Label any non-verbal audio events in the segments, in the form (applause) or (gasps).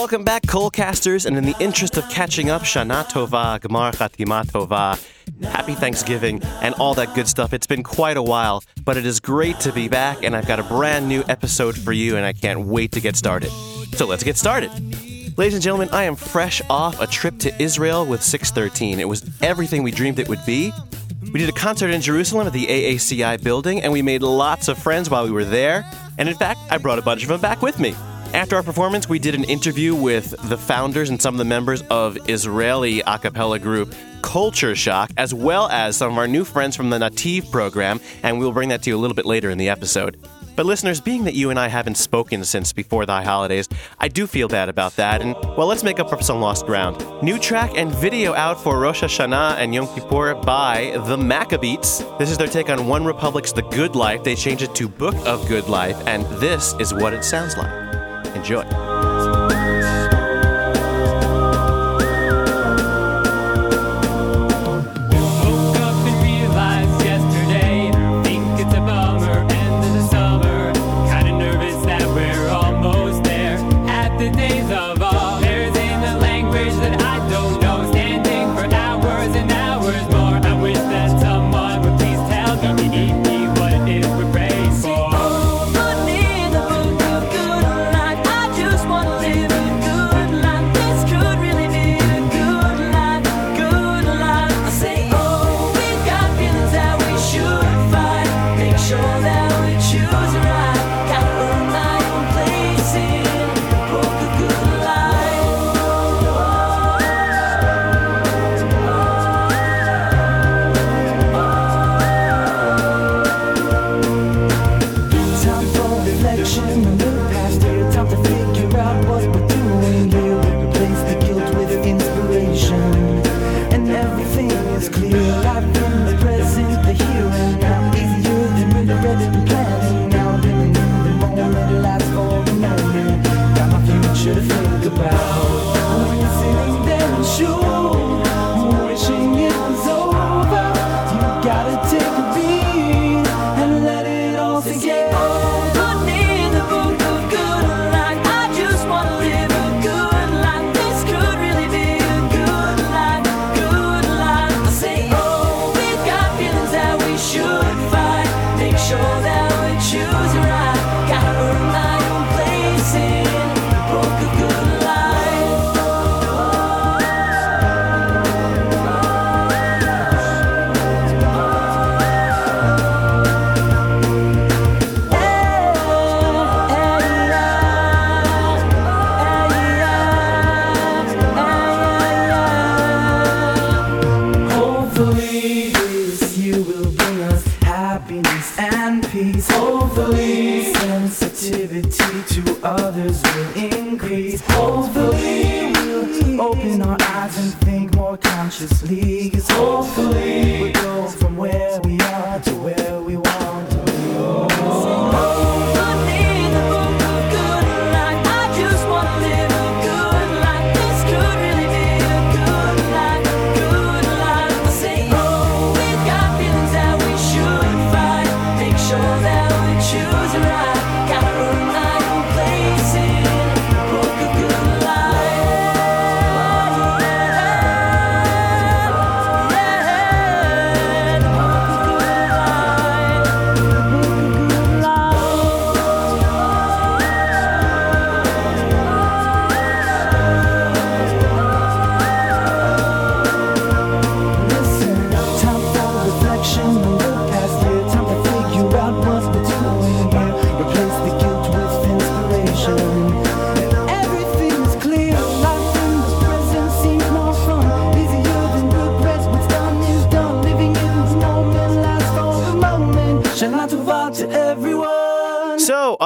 Welcome back, Kolcasters, and in the interest of catching up, Shana Tova, Gmar Chatima Tova, Happy Thanksgiving, and all that good stuff. It's been quite a while, but it is great to be back, and I've got a brand new episode for you, and I can't wait to get started. So let's get started. Ladies and gentlemen, I am fresh off a trip to Israel with 613. It was everything we dreamed it would be. We did a concert in Jerusalem at the AACI building, and we made lots of friends while we were there. And in fact, I brought a bunch of them back with me. After our performance, we did an interview with the founders and some of the members of Israeli a cappella group Culture Shock, as well as some of our new friends from the Nativ program, and we'll bring that to you a little bit later in the episode. But listeners, being that you and I haven't spoken since before the holidays, I do feel bad about that, and well, let's make up for some lost ground. New track and video out for Rosh Hashanah and Yom Kippur by The Maccabeats. This is their take on OneRepublic's The Good Life. They changed it to Book of Good Life, and this is what it sounds like. Enjoy.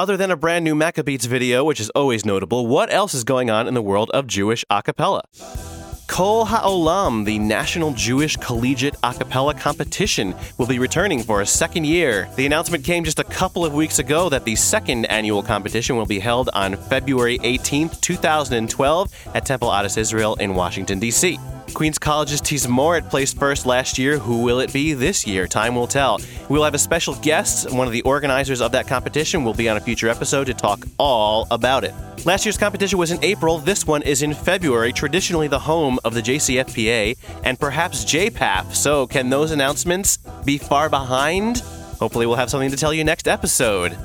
Other than a brand new Maccabeats video, which is always notable, what else is going on in the world of Jewish a cappella? Kol Ha'olam, the National Jewish Collegiate A Cappella Competition, will be returning for a second year. The announcement came just a couple of weeks ago that the second annual competition will be held on February 18th, 2012, at Temple Adas Israel in Washington, D.C. Queens College's Tizmoret placed first last year. Who will it be this year? Time will tell. We'll have a special guest. One of the organizers of that competition will be on a future episode to talk all about it. Last year's competition was in April. This one is in February, traditionally the home of the JCFPA and perhaps JPAF. So, can those announcements be far behind? Hopefully, we'll have something to tell you next episode.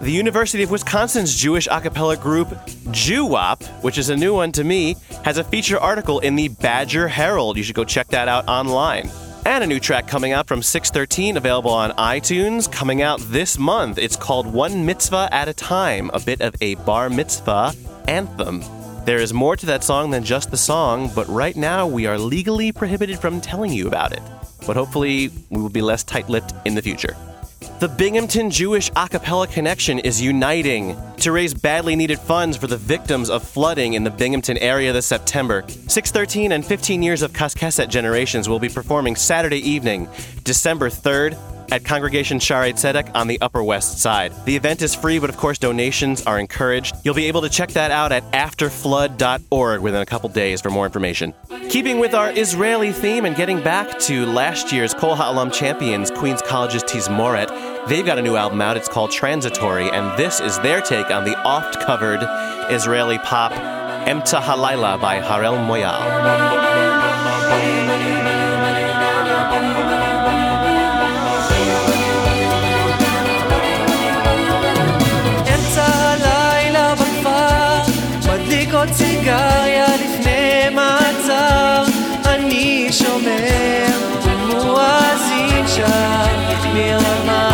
The University of Wisconsin's Jewish a cappella group, JewWop, which is a new one to me, has a feature article in the Badger Herald. You should go check that out online. And a new track coming out from 613, available on iTunes, coming out this month. It's called One Mitzvah at a Time, a bit of a bar mitzvah anthem. There is more to that song than just the song, but right now we are legally prohibited from telling you about it. But hopefully, we will be less tight lipped in the future. The Binghamton Jewish A Cappella Connection is uniting to raise badly needed funds for the victims of flooding in the Binghamton area this September. 613 and 15 years of Kaskeset Generations will be performing Saturday evening, December 3rd, at Congregation Shaarei Tzedek on the Upper West Side. The event is free, but of course donations are encouraged. You'll be able to check that out at afterflood.org within a couple days for more information. Keeping with our Israeli theme and getting back to last year's Kol Ha'olam champions, Queens College's Tizmoret, they've got a new album out. It's called Transitory, and this is their take on the oft-covered Israeli pop Emta Halayla by Harel Moyal. meal of mine.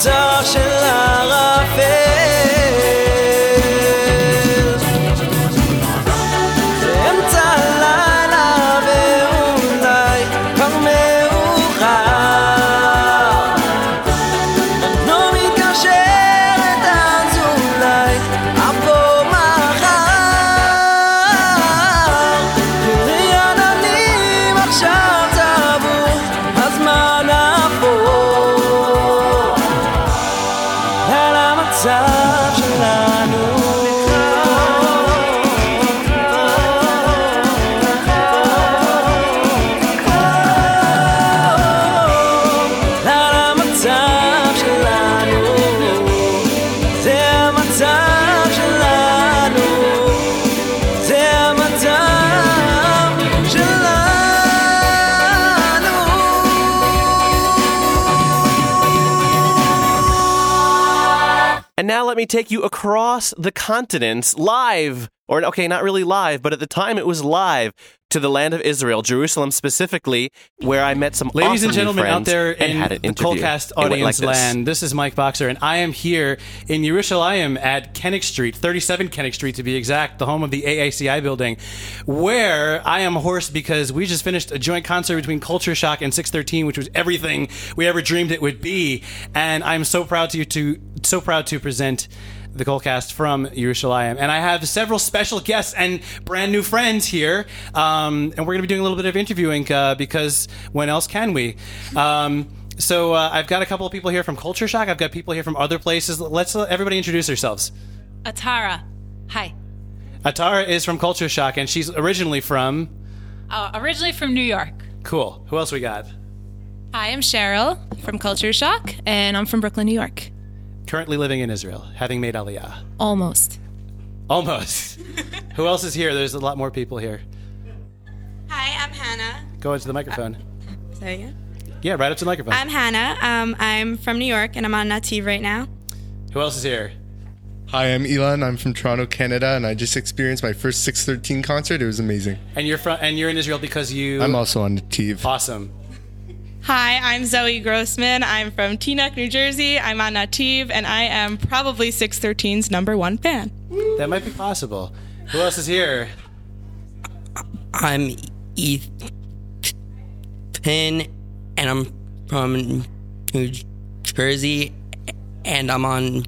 早醒来。And now let me take you across the continents live or okay, not really live, but at the time it was live to the land of Israel, Jerusalem specifically, where I met some Ladies awesome and gentlemen out there and in had an the interview. KolCast It went audience like this. land, this is Mike Boxer, and I am here in Yerushalayim at Koenig Street, 37 Koenig Street to be exact, the home of the AACI building, where I am hoarse because we just finished a joint concert between Culture Shock and 613, which was everything we ever dreamed it would be, and I'm so proud to you to so proud to present the KolCast from Yerushalayim. And I have several special guests and brand new friends here. Um, and we're going to be doing a little bit of interviewing uh, because when else can we? Um, so uh, I've got a couple of people here from Culture Shock. I've got people here from other places. Let's uh, everybody introduce yourselves. Atara. Hi. Atara is from Culture Shock, and she's originally from. Uh, originally from New York. Cool. Who else we got? Hi, I'm Cheryl from Culture Shock, and I'm from Brooklyn, New York. Currently living in Israel, having made Aliyah. Almost. Almost. (laughs) Who else is here? There's a lot more people here. Hi, I'm Hannah. Go into the microphone. Say again. Yeah, right up to the microphone. I'm Hannah. Um, I'm from New York, and I'm on Nativ right now. Who else is here? Hi, I'm Elon. I'm from Toronto, Canada, and I just experienced my first 613 concert. It was amazing. And you're from and you're in Israel because you. I'm also on Nativ. Awesome. Hi, I'm Zoe Grossman. I'm from Teaneck, New Jersey. I'm on Nativ, and I am probably 613's number one fan. That might be possible. Who else is here? I'm Ethan, and I'm from New Jersey, and I'm on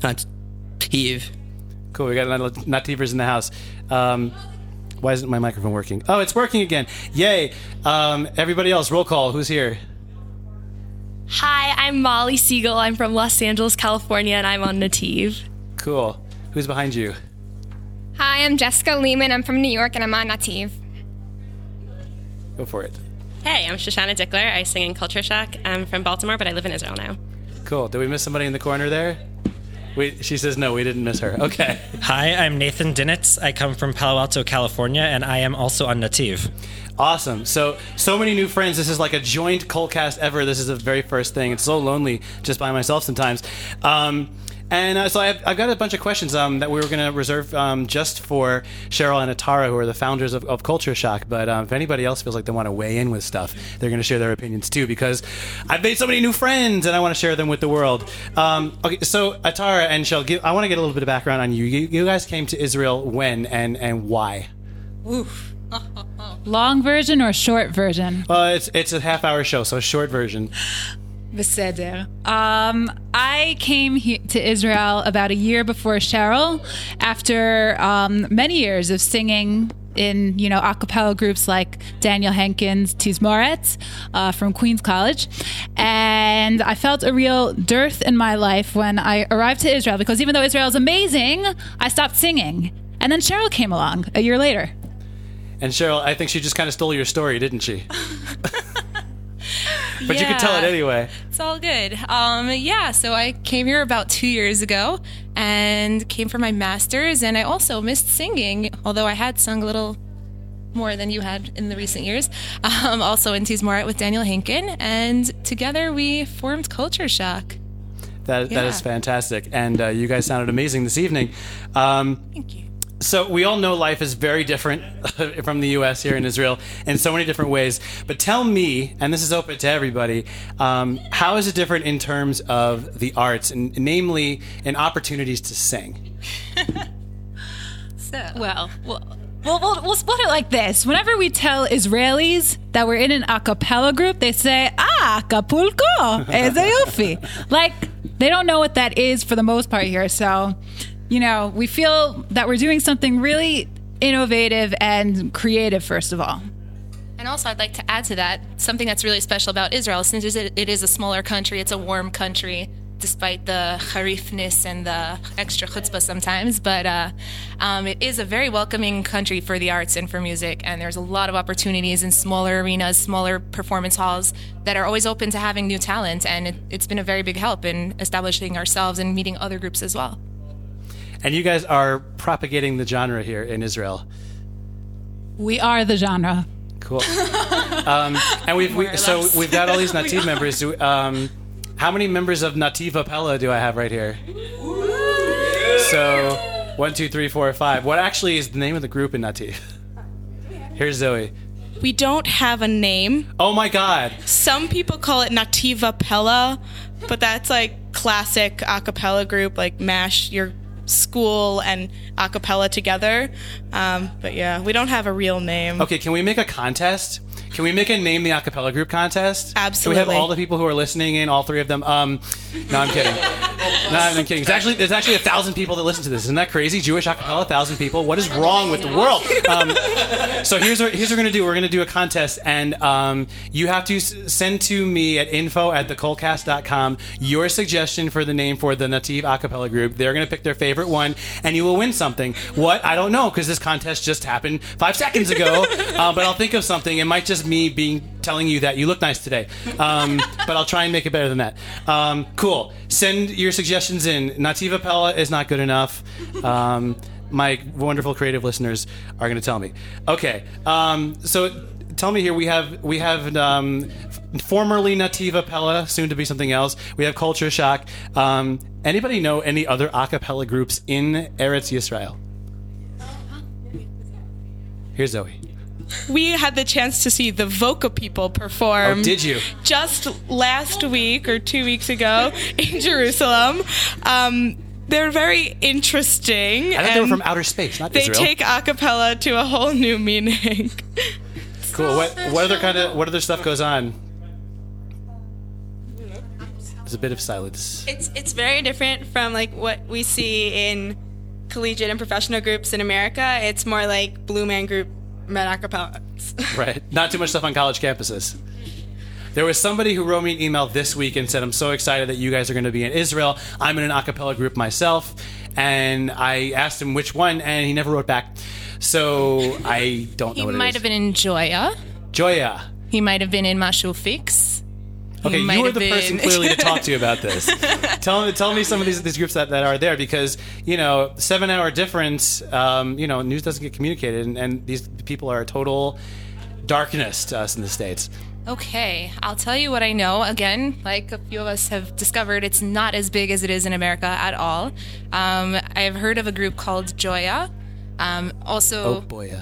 Nativ. Cool. We got nat- nativers in the house. Um, why isn't my microphone working? Oh, it's working again. Yay! Um, everybody else, roll call. Who's here? Hi, I'm Molly Siegel. I'm from Los Angeles, California, and I'm on Nativ. Cool. Who's behind you? Hi, I'm Jessica Lehman. I'm from New York and I'm on Nativ. Go for it. Hey, I'm Shoshana Dickler. I sing in Culture Shock. I'm from Baltimore, but I live in Israel now. Cool. Did we miss somebody in the corner there? We, she says no, we didn't miss her. Okay. Hi, I'm Nathan Dinitz. I come from Palo Alto, California, and I am also on Nativ. Awesome. So, so many new friends. This is like a joint KolCast ever. This is the very first thing. It's so lonely just by myself sometimes. Um, and uh, so I've, I've got a bunch of questions um, that we were going to reserve um, just for Cheryl and Atara, who are the founders of, of Culture Shock. But um, if anybody else feels like they want to weigh in with stuff, they're going to share their opinions too, because I've made so many new friends and I want to share them with the world. Um, okay, so Atara and Cheryl, give, I want to get a little bit of background on you. you. You guys came to Israel when and, and why? Oof. Long version or short version? Well, it's it's a half hour show, so a short version. (laughs) Beseder. Um, I came he- to Israel about a year before Cheryl, after um, many years of singing in you know a cappella groups like Daniel Hankins Tizmoret uh, from Queens College, and I felt a real dearth in my life when I arrived to Israel because even though Israel is amazing, I stopped singing, and then Cheryl came along a year later. And Cheryl, I think she just kind of stole your story, didn't she? (laughs) but you could tell it anyway. It's all good. Um, yeah, so I came here about two years ago and came for my master's, and I also missed singing, although I had sung a little more than you had in the recent years. Um, also in Tizmoret with Daniel Hinken, and together we formed Culture Shock. That that Yeah. is fantastic, and uh, you guys sounded amazing this evening. Um, Thank you. So we all know life is very different (laughs) from the U.S. here in Israel in so many different ways. But tell me, and this is open to everybody, um, how is it different in terms of the arts, and namely in opportunities to sing? (laughs) So, well, well, we'll, we'll, we'll split it like this. Whenever we tell Israelis that we're in an a cappella group, they say, ah, Acapulco, eze yofi. (laughs) Like, they don't know what that is for the most part here. So, you know, we feel that we're doing something really innovative and creative, first of all. And also, I'd like to add to that something that's really special about Israel, since it is a smaller country, it's a warm country, despite the harifness and the extra chutzpah sometimes. But uh, um, it is a very welcoming country for the arts and for music. And there's a lot of opportunities in smaller arenas, smaller performance halls that are always open to having new talent. And it, it's been a very big help in establishing ourselves and meeting other groups as well. And you guys are propagating the genre here in Israel. We are the genre. Cool. um, and we've we, so we've got all these (laughs) Nativ members. Do, um, how many members of Nativ Apella do I have right here? So One, two, three, four, five. What actually is the name of the group in Nativ? Here's Zoe. We don't have a name. Oh my God. Some people call it Nativa Pella, but that's like classic a cappella group, like mash your school and a cappella together. Um, but yeah, we don't have a real name. Okay, can we make a contest? Can we make a name the acapella group contest? Absolutely. Can we have all the people who are listening in, all three of them? Um, no, I'm kidding. (laughs) no, I'm kidding. It's actually there's actually a thousand people that listen to this. Isn't that crazy? Jewish acapella, a thousand people. What is wrong with the world? Um, so here's what here's what we're gonna do. We're gonna do a contest, and um, you have to s- send to me at info at thekolcast.com your suggestion for the name for the Nativ acapella group. They're gonna pick their favorite one, and you will win something. What? I don't know because this contest just happened five seconds ago. uh, but I'll think of something. It might just me being telling you that you look nice today. Um, but I'll try and make it better than that. Um, cool. Send your suggestions in. Nativa Pella is not good enough. Um, my wonderful creative listeners are going to tell me. Okay. Um, so tell me here. We have we have um, formerly Nativa Pella, soon to be something else. We have Culture Shock. Um, anybody know any other a cappella groups in Eretz Yisrael? Here's Zoe. We had the chance to see the Voca people perform. Oh, did you? Just last week or two weeks ago (laughs) in Jerusalem. Um, they're very interesting. I thought they were from outer space, not They Israel. take a cappella to a whole new meaning. (laughs) Cool. What what other kind of what other stuff goes on? There's a bit of silence. It's it's very different from like what we see in collegiate and professional groups in America. It's more like Blue Man Group men a cappella. (laughs) Right. Not too much stuff on college campuses. There was somebody who wrote me an email this week and said, I'm so excited that you guys are going to be in Israel. I'm in an acapella group myself. And I asked him which one, and he never wrote back. So I don't know He what might is. have been in Joya. Joya. He might have been in Mashu Fix. Okay, you are the been- person clearly to talk to about this. (laughs) tell me, tell me some of these these groups that, that are there because you know seven hour difference. Um, you know, news doesn't get communicated, and, and these people are a total darkness to us in the states. Okay, I'll tell you what I know. Again, like a few of us have discovered, it's not as big as it is in America at all. Um, I've heard of a group called Joya. Um, also, Oh boy.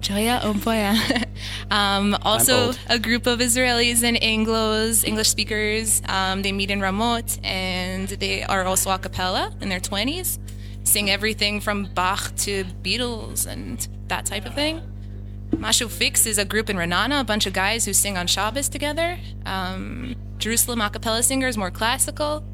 Joya, oh boy. yeah. (laughs) um, also, a group of Israelis and Anglos, English speakers. Um, they meet in Ramot and they are also a cappella in their 20s. Sing everything from Bach to Beatles and that type of thing. Mashu Fix is a group in Ra'anana, a bunch of guys who sing on Shabbos together. Um, Jerusalem a cappella singers, more classical.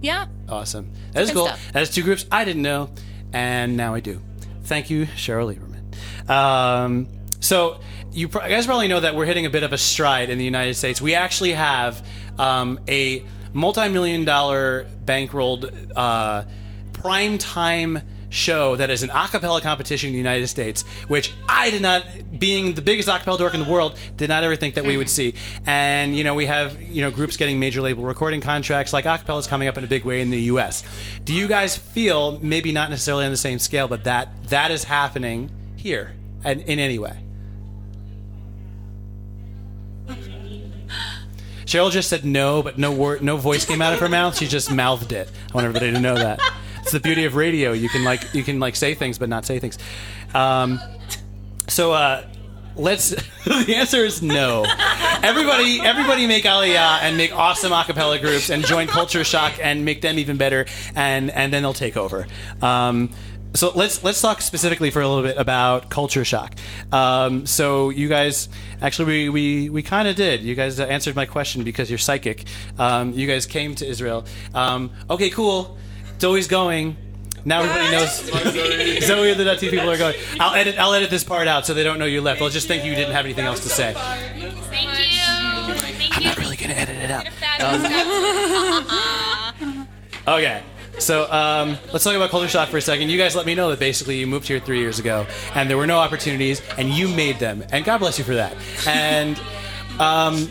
Yeah, Awesome. That is Good cool. stuff. That is two groups I didn't know, and now I do. Thank you, Cheryl Lieberman. Um, so you, pro- you guys probably know that we're hitting a bit of a stride in the United States. We actually have um, a multi-million dollar bankrolled uh, prime time show that is an a cappella competition in the United States, which I did not, being the biggest a cappella dork in the world, did not ever think that we would see. And, you know, we have, you know, groups getting major label recording contracts, like a cappella is coming up in a big way in the US. Do you guys feel, maybe not necessarily on the same scale, but that that is happening here and in any way? Cheryl just said no, but no word, no voice came out of her mouth. She just mouthed it. I want everybody to know that. It's the beauty of radio. You can like you can like say things but not say things. Um, so uh, let's. (laughs) the answer is no. Everybody, everybody make Aliyah and make awesome a cappella groups and join Culture Shock and make them even better, and and then they'll take over. Um, so let's let's talk specifically for a little bit about Culture Shock. Um, so you guys, actually, we we, we kind of did. You guys uh, answered my question because you're psychic. Um, you guys came to Israel. Um, okay, cool. Zoe's going. Now everybody knows Zoe (laughs) and the Nutty people are going. I'll edit. I'll edit this part out so they don't know you left. They'll just think you didn't have anything else to say. Thank you. Thank I'm you. not really gonna edit it out. Fabulous. (laughs) (laughs) Okay. So um, let's talk about Culture Shock for a second. You guys let me know that basically you moved here three years ago and there were no opportunities and you made them. And God bless you for that. And (laughs) um,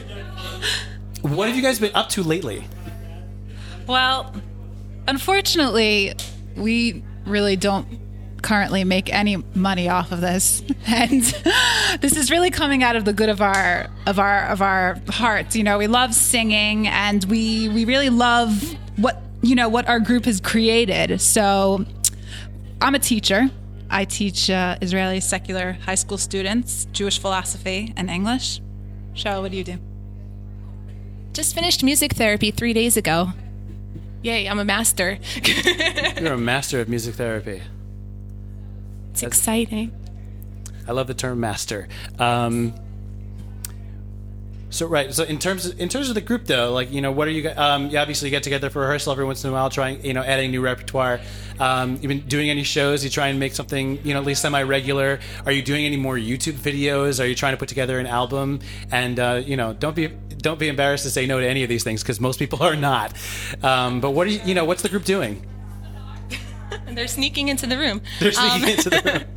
what have you guys been up to lately? Well, unfortunately, we really don't currently make any money off of this (laughs) and (laughs) this is really coming out of the good of our of our of our hearts you know we love singing and we we really love what you know what our group has created so I'm a teacher. I teach uh, Israeli secular high school students Jewish philosophy and English. Cheryl, what do you do? Just finished music therapy three days ago. Yay, I'm a master. (laughs) You're a master of music therapy. It's exciting. I love the term master. Um, so right. So in terms of, in terms of the group though, like you know, what are you? Um, you obviously get together for rehearsal every once in a while, trying you know, adding new repertoire. Um, you've been doing any shows? You try and make something you know, at least semi-regular. Are you doing any more YouTube videos? Are you trying to put together an album? And uh, you know, don't be don't be embarrassed to say no to any of these things because most people (laughs) are not. Um, but what are you? You know, what's the group doing? (laughs) They're sneaking into the room. They're sneaking Um, into the room. (laughs)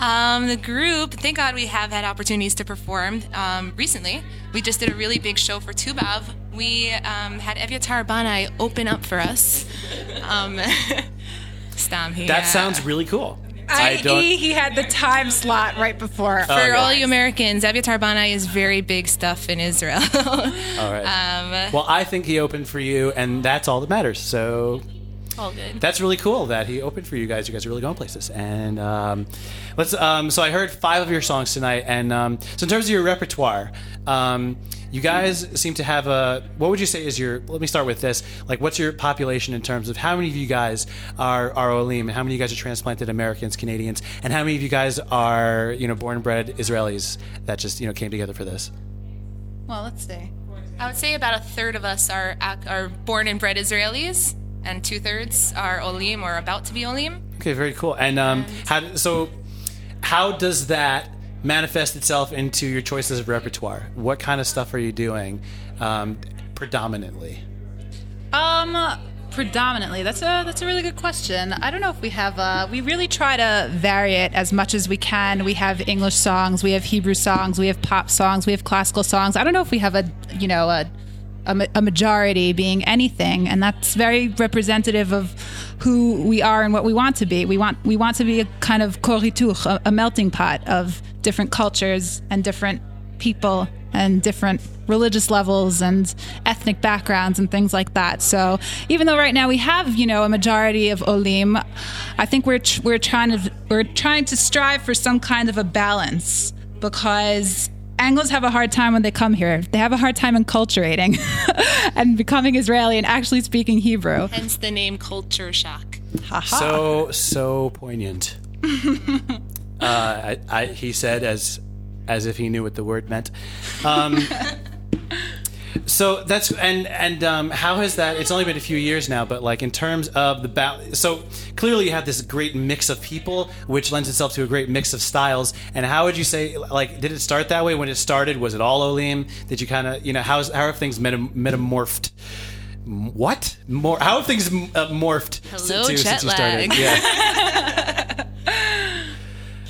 Um, the group, thank God we have had opportunities to perform um, recently. We just did a really big show for Tu B'Av. We um, had Evyatar Banai open up for us. Um, (laughs) Stam here. That sounds really cool. I.e., he had the time slot right before. For Okay. all you Americans, Evyatar Banai is very big stuff in Israel. (laughs) All right. um, Well, I think he opened for you, and that's all that matters. So all good. that's really cool that he opened for you guys. You guys are really going places. And um, let's. Um, so I heard five of your songs tonight, and um, so in terms of your repertoire, um, you guys seem to have a. What would you say is your? Let me start with this. Like, what's your population in terms of how many of you guys are are Olim, and how many of you guys are transplanted Americans, Canadians, and how many of you guys are you know born and bred Israelis that just you know came together for this? Well, let's see. I would say about a third of us are are born and bred Israelis, and two thirds are Olim or about to be Olim. Okay, very cool. And um, how so? How does that manifest itself into your choices of repertoire? What kind of stuff are you doing um, predominantly? Um, predominantly, that's a that's a really good question. I don't know if we have. Uh, we really try to vary it as much as we can. We have English songs, we have Hebrew songs, we have pop songs, we have classical songs. I don't know if we have a you know a a, a majority being anything, and that's very representative of who we are and what we want to be. We want we want to be a kind of korituch, a, a melting pot of different cultures and different people and different religious levels and ethnic backgrounds and things like that. So even though right now we have, you know, a majority of olim, I think we're we're trying to we're trying to strive for some kind of a balance because Anglos have a hard time when they come here. They have a hard time enculturating (laughs) and becoming Israeli and actually speaking Hebrew. Hence the name Culture Shock. So so poignant. (laughs) uh, I, I, he said as as if he knew what the word meant. Um, (laughs) so that's and and um, how has that? It's only been a few years now, but like in terms of the ba- so clearly you have this great mix of people, which lends itself to a great mix of styles. And how would you say like did it start that way when it started? Was it all Olim? Did you kind of you know how's how have things metam- metamorphed? What more? How have things uh, morphed Hello, to- jet since you started? lag. Yeah. (laughs)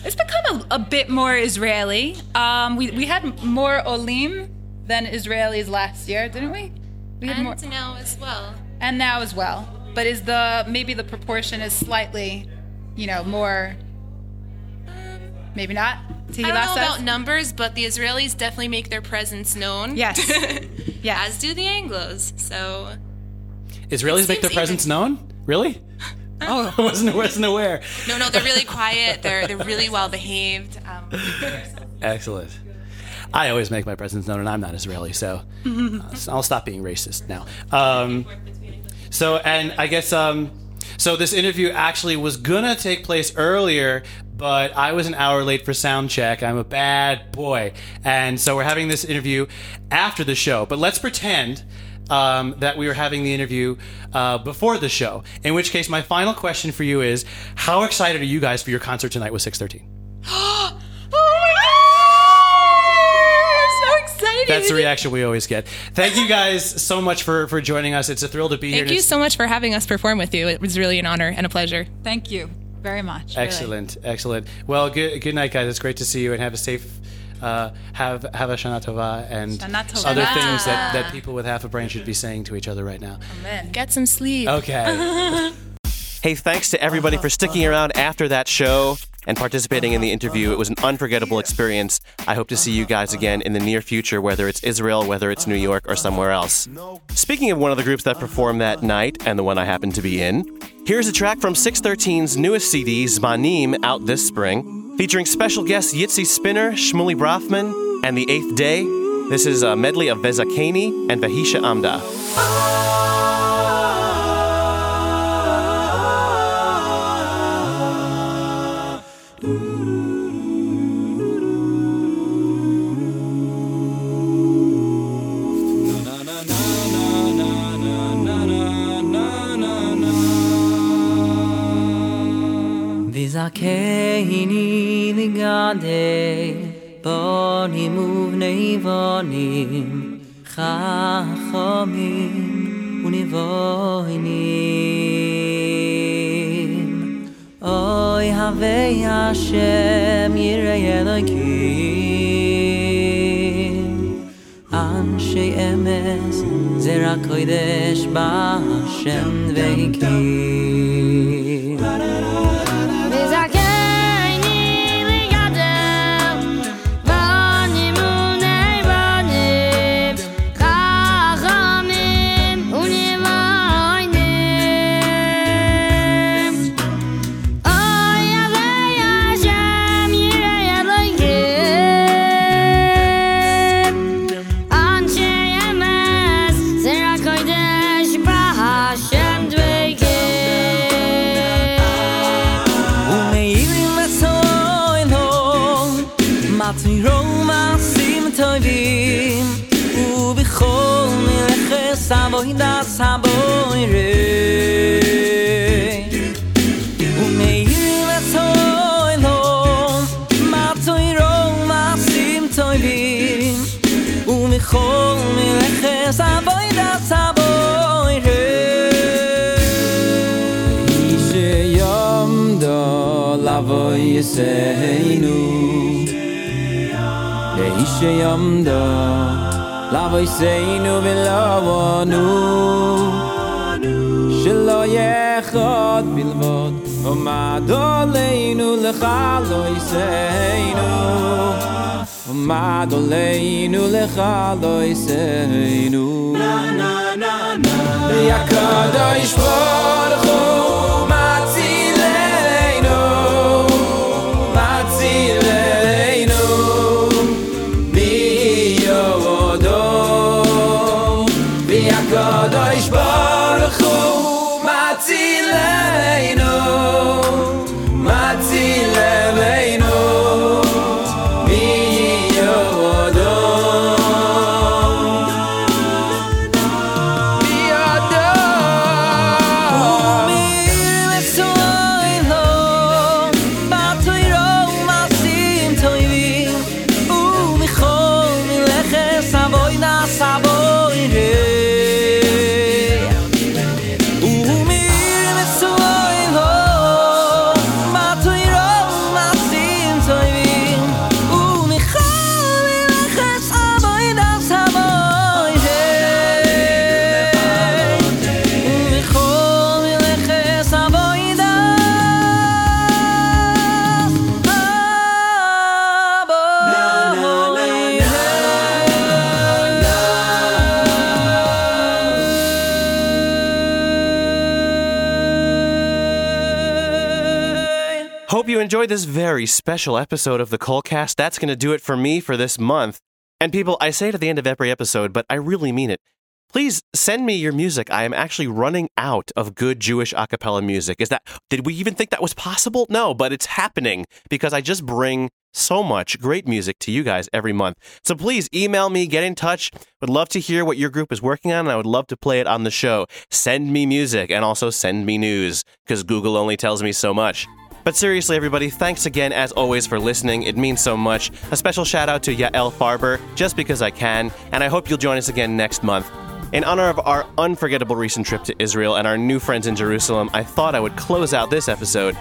It's become a, a bit more Israeli. Um, we, we had more Olim than Israelis last year, didn't we? We And more, now as well. and now as well. But is the maybe the proportion is slightly, you know, more? Maybe not. I Tehillah don't know says? about numbers, but the Israelis definitely make their presence known. Yes. (laughs) yes. As do the Anglos. So Israelis make their seems presence known? Really? (laughs) Oh, I (laughs) wasn't, wasn't aware. no, no, they're really quiet. They're they're really well behaved. Um, Excellent. I always make my presence known, and I'm not Israeli, so uh, so I'll stop being racist now. Um, so, and I guess um, so. This interview actually was gonna take place earlier, but I was an hour late for sound check. I'm a bad boy, and so we're having this interview after the show. But let's pretend. Um, that we were having the interview uh, before the show. In which case, my final question for you is: How excited are you guys for your concert tonight with Six Thirteen? (gasps) (gasps) (gasps) That's the (laughs) reaction we always get. Thank you guys so much for for joining us. It's a thrill to be here. thank you so much for having us perform with you. It was really an honor and a pleasure. Thank you very much. really. Excellent, excellent. Well, good good night, guys. It's great to see you and have a safe. Uh, have have a Shana Tova and Shana Tova. other Shana. things that, that people with half a brain should be saying to each other right now. Amen. Get some sleep. Okay. (laughs) Hey, thanks to everybody for sticking around after that show and participating in the interview. It was an unforgettable experience. I hope to see you guys again in the near future, whether it's Israel, whether it's New York, or somewhere else. Speaking of one of the groups that performed that night, and the one I happen to be in, here's a track from 613's newest CD, Zmanim, out this spring, featuring special guests Yitzi Spinner, Shmuley Brafman, and The Eighth Day. This is a medley of Vezakeni and Vahisha Amda. Vizakeni ligade Bonim uvnei vonim Chachamim univoinim. Oy havei Hashem yirei Elokim. Anshei emes zera kodesh b'Hashem veikim تایویم او بی خود میرخه سوایی در سبایی ری او میگیم از تایوی لو مر توی رو مستیم تایویم او بی خود میرخه سوایی در سبایی ری میشه یام دا لوایی سه. jem da la vey zeh nu vil over nu shol ye ghat vil vot un ma dolay nu le khol oy say nu מצילנו ma nu le nu ya קדוש ברוך הוא מצילנו Hope you enjoyed this very special episode of the KolCast. That's going to do it for me for this month. And people, I say it at the end of every episode, but I really mean it. Please send me your music. I am actually running out of good Jewish a cappella music. Is that did we even think that was possible? No, but it's happening because I just bring so much great music to you guys every month. So please email me, get in touch. Would love to hear what your group is working on and I would love to play it on the show. Send me music and also send me news because Google only tells me so much. But seriously, everybody, thanks again as always for listening. It means so much. A special shout out to Yael Farber, just because I can, and I hope you'll join us again next month. In honor of our unforgettable recent trip to Israel and our new friends in Jerusalem, I thought I would close out this episode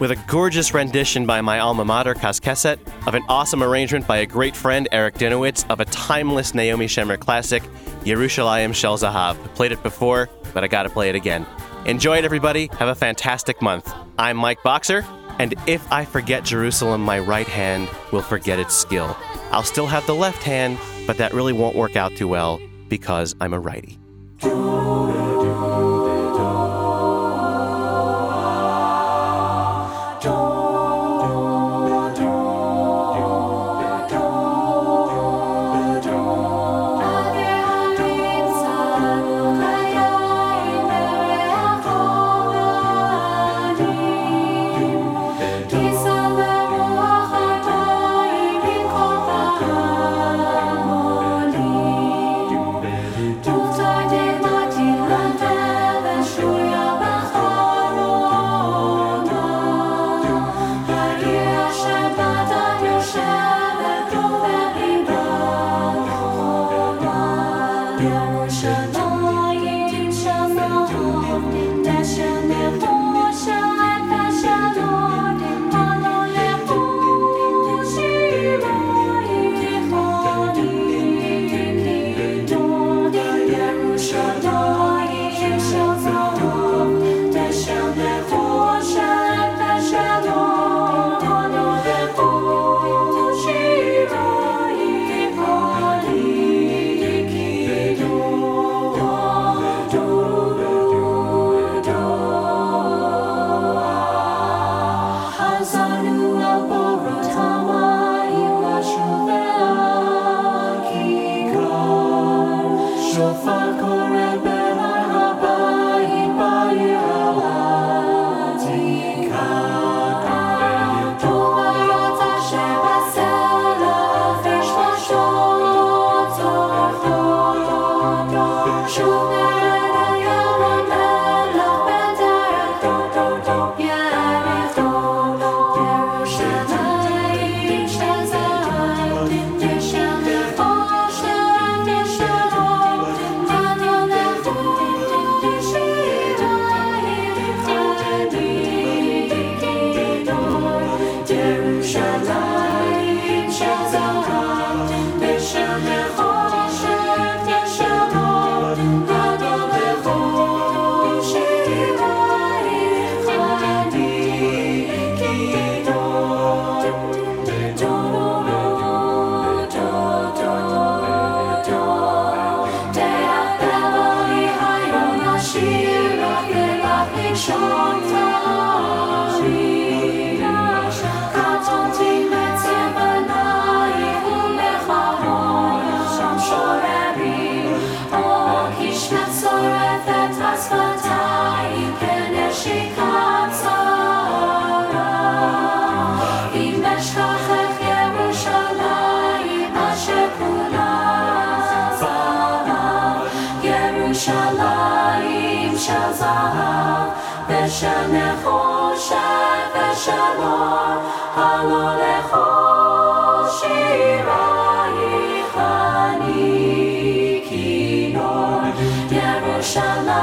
with a gorgeous rendition by my alma mater, Kaskeset, of an awesome arrangement by a great friend, Eric Dinowitz, of a timeless Naomi Shemer classic, Yerushalayim Shel Zahav. I played it before, but I gotta play it again. Enjoy it, everybody. Have a fantastic month. I'm Mike Boxer, and if I forget Jerusalem, my right hand will forget its skill. I'll still have the left hand, but that really won't work out too well because I'm a righty. ירושלים של זהב, ושל נחושת ושל אור, הלא לכל שירייך אני כינור. ירושלים